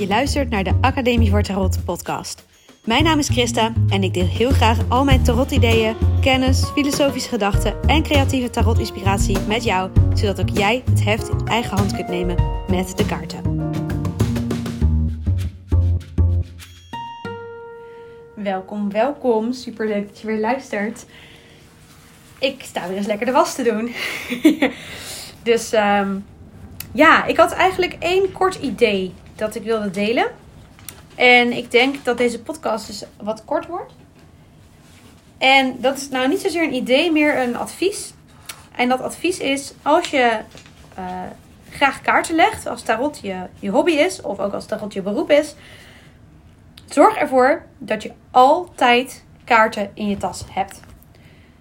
Je luistert naar de Academie voor Tarot podcast. Mijn naam is Christa en ik deel heel graag al mijn tarot-ideeën, kennis, filosofische gedachten en creatieve tarot-inspiratie met jou, zodat ook jij het heft in eigen hand kunt nemen met de kaarten. Welkom, welkom. Super leuk dat je weer luistert. Ik sta weer eens lekker de was te doen. dus ehm, ja, ik had eigenlijk één kort idee dat ik wilde delen. En ik denk dat deze podcast dus wat kort wordt. En dat is nou niet zozeer een idee, meer een advies. En dat advies is als je uh, graag kaarten legt, als tarot je, je hobby is, of ook als tarot je beroep is, zorg ervoor dat je altijd kaarten in je tas hebt.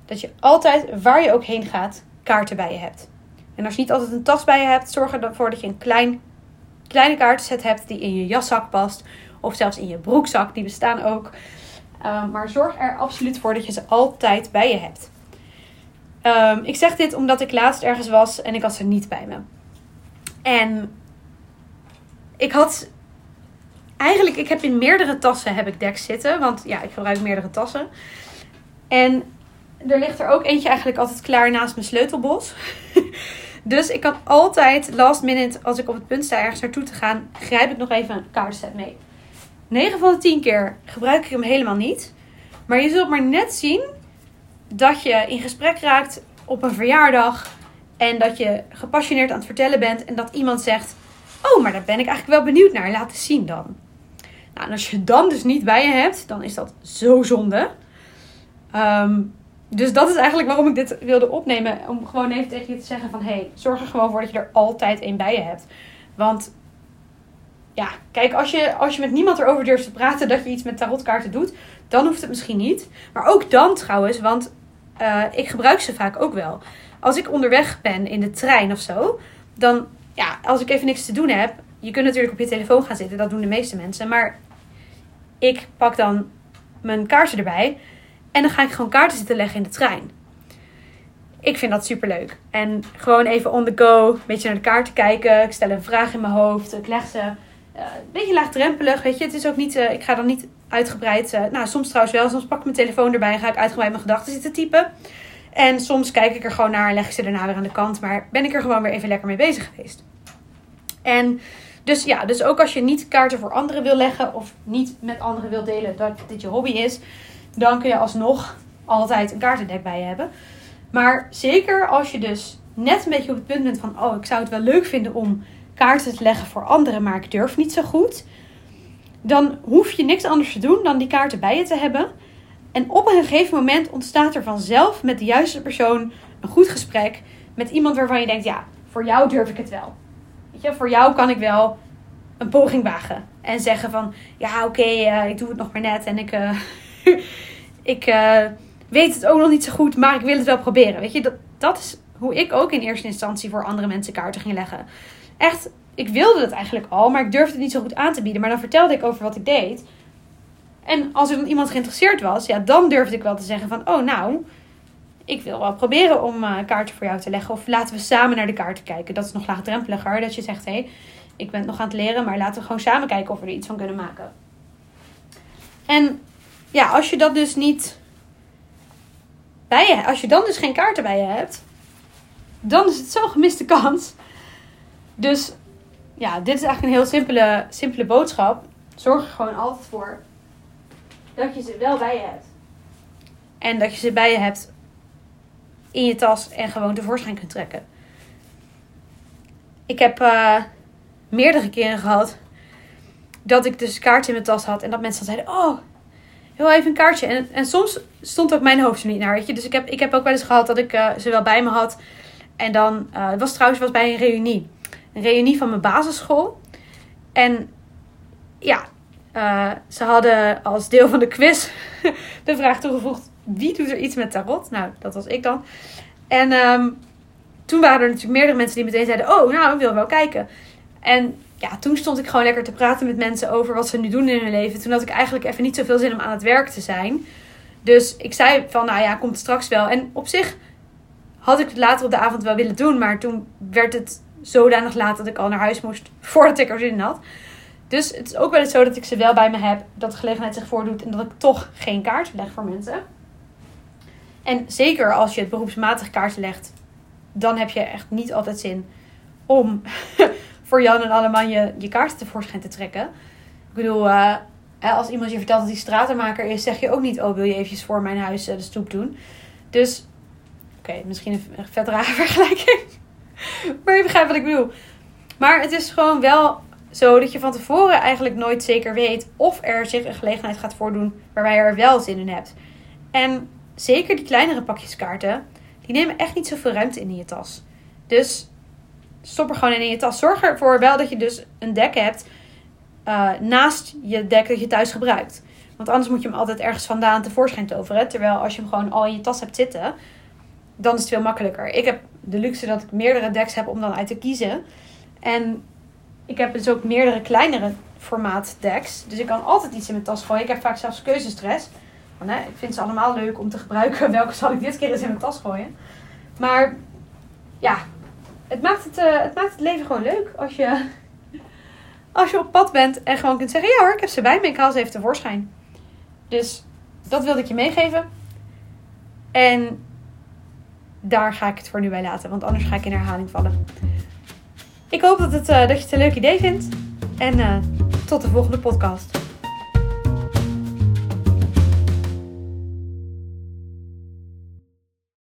Dat je altijd, waar je ook heen gaat, kaarten bij je hebt. En als je niet altijd een tas bij je hebt, zorg ervoor dat je een klein, kleine kaartenset hebt die in je jaszak past. Of zelfs in je broekzak, die bestaan ook. Um, maar zorg er absoluut voor dat je ze altijd bij je hebt. Um, ik zeg dit omdat ik laatst ergens was en ik had ze niet bij me. En ik had eigenlijk, ik heb in meerdere tassen heb ik decks zitten. Want ja, ik gebruik meerdere tassen. En er ligt er ook eentje eigenlijk altijd klaar naast mijn sleutelbos. dus ik kan altijd last minute, als ik op het punt sta ergens naartoe te gaan, grijp ik nog even een kaartset mee. 9 van de 10 keer gebruik ik hem helemaal niet. Maar je zult maar net zien dat je in gesprek raakt op een verjaardag. En dat je gepassioneerd aan het vertellen bent. En dat iemand zegt: Oh, maar daar ben ik eigenlijk wel benieuwd naar. Laat eens zien dan. Nou, en als je dan dus niet bij je hebt, dan is dat zo zonde. Um, dus dat is eigenlijk waarom ik dit wilde opnemen. Om gewoon even tegen je te zeggen van... hey, zorg er gewoon voor dat je er altijd één bij je hebt. Want ja, kijk, als je, als je met niemand erover durft te praten dat je iets met tarotkaarten doet, dan hoeft het misschien niet. Maar ook dan trouwens, want uh, ik gebruik ze vaak ook wel. Als ik onderweg ben in de trein of zo, dan, ja, als ik even niks te doen heb, je kunt natuurlijk op je telefoon gaan zitten, dat doen de meeste mensen. Maar ik pak dan mijn kaarten erbij en dan ga ik gewoon kaarten zitten leggen in de trein. Ik vind dat super leuk. En gewoon even on the go, een beetje naar de kaarten kijken. Ik stel een vraag in mijn hoofd, ik leg ze een uh, beetje laagdrempelig, weet je. Het is ook niet, uh, ik ga dan niet uitgebreid, uh, nou soms trouwens wel, soms pak ik mijn telefoon erbij en ga ik uitgebreid mijn gedachten zitten typen. En soms kijk ik er gewoon naar en leg ik ze daarna weer aan de kant, maar ben ik er gewoon weer even lekker mee bezig geweest. En dus ja, dus ook als je niet kaarten voor anderen wil leggen of niet met anderen wil delen dat dit je hobby is, dan kun je alsnog altijd een kaartendek bij je hebben. Maar zeker als je dus net een beetje op het punt bent van, oh, ik zou het wel leuk vinden om kaarten te leggen voor anderen, maar ik durf niet zo goed. Dan hoef je niks anders te doen dan die kaarten bij je te hebben. En op een gegeven moment ontstaat er vanzelf met de juiste persoon een goed gesprek. Met iemand waarvan je denkt, ja, voor jou durf ik het wel. Weet je, voor jou kan ik wel een poging wagen. En zeggen van, ja, oké, uh, ik doe het nog maar net en ik, uh, ik uh, weet het ook nog niet zo goed, maar ik wil het wel proberen. Weet je, dat, dat is hoe ik ook in eerste instantie voor andere mensen kaarten ging leggen echt, ik wilde het eigenlijk al, maar ik durfde het niet zo goed aan te bieden. Maar dan vertelde ik over wat ik deed. En als er dan iemand geïnteresseerd was, ja, dan durfde ik wel te zeggen van, oh nou, ik wil wel proberen om uh, kaarten voor jou te leggen. Of laten we samen naar de kaarten kijken. Dat is nog laagdrempeliger. Dat je zegt, hé, hey, ik ben nog aan het leren, maar laten we gewoon samen kijken of we er iets van kunnen maken. En ja, als je dat dus niet bij je, als je dan dus geen kaarten bij je hebt, dan is het zo'n gemiste kans dus ja, dit is eigenlijk een heel simpele, simpele boodschap. Zorg er gewoon altijd voor dat je ze wel bij je hebt. En dat je ze bij je hebt in je tas en gewoon tevoorschijn kunt trekken. Ik heb uh, meerdere keren gehad dat ik dus kaartje in mijn tas had en dat mensen dan zeiden: Oh, heel even een kaartje. En, en soms stond ook mijn hoofd er niet naar, weet je. Dus ik heb, ik heb ook wel eens gehad dat ik uh, ze wel bij me had. En dan, uh, het was trouwens was bij een reunie een reunie van mijn basisschool. En ja, uh, ze hadden als deel van de quiz de vraag toegevoegd: wie doet er iets met tarot? Nou, dat was ik dan. En um, toen waren er natuurlijk meerdere mensen die meteen zeiden: Oh, nou, ik wil wel kijken. En ja, toen stond ik gewoon lekker te praten met mensen over wat ze nu doen in hun leven. Toen had ik eigenlijk even niet zoveel zin om aan het werk te zijn. Dus ik zei van, nou ja, komt straks wel. En op zich had ik het later op de avond wel willen doen. Maar toen werd het zodanig laat dat ik al naar huis moest voordat ik er zin in had. Dus het is ook wel eens zo dat ik ze wel bij me heb, dat de gelegenheid zich voordoet en dat ik toch geen kaarten leg voor mensen. En zeker als je het beroepsmatig kaarten legt, dan heb je echt niet altijd zin om voor Jan en Alleman je, je kaarten tevoorschijn te trekken. Ik bedoel, uh, als iemand je vertelt dat hij stratenmaker is, zeg je ook niet: Oh, wil je eventjes voor mijn huis uh, de stoep doen? Dus, oké, misschien een vet rare vergelijking. maar je begrijpt wat ik bedoel. Maar het is gewoon wel zo dat je van tevoren eigenlijk nooit zeker weet of er zich een gelegenheid gaat voordoen waarbij je er wel zin in hebt. En zeker die kleinere pakjes kaarten, die nemen echt niet zoveel ruimte in in je tas. Dus stop er gewoon in in je tas. Zorg ervoor wel dat je dus een dek hebt uh, naast je dek dat je thuis gebruikt. Want anders moet je hem altijd ergens vandaan tevoorschijn toveren. Terwijl als je hem gewoon al in je tas hebt zitten, dan is het veel makkelijker. Ik heb de luxe dat ik meerdere decks heb om dan uit te kiezen. En ik heb dus ook meerdere kleinere formaat decks. Dus ik kan altijd iets in mijn tas gooien. Ik heb vaak zelfs keuzestress. Want, hè, ik vind ze allemaal leuk om te gebruiken. Welke zal ik dit keer eens in mijn tas gooien? Maar ja, het maakt het, uh, het, maakt het leven gewoon leuk als je, als je op pad bent en gewoon kunt zeggen: Ja hoor, ik heb ze bij me, ik haal ze even tevoorschijn. Dus dat wilde ik je meegeven. En daar ga ik het voor nu bij laten, want anders ga ik in herhaling vallen. Ik hoop dat, het, uh, dat je het een leuk idee vindt. En uh, tot de volgende podcast.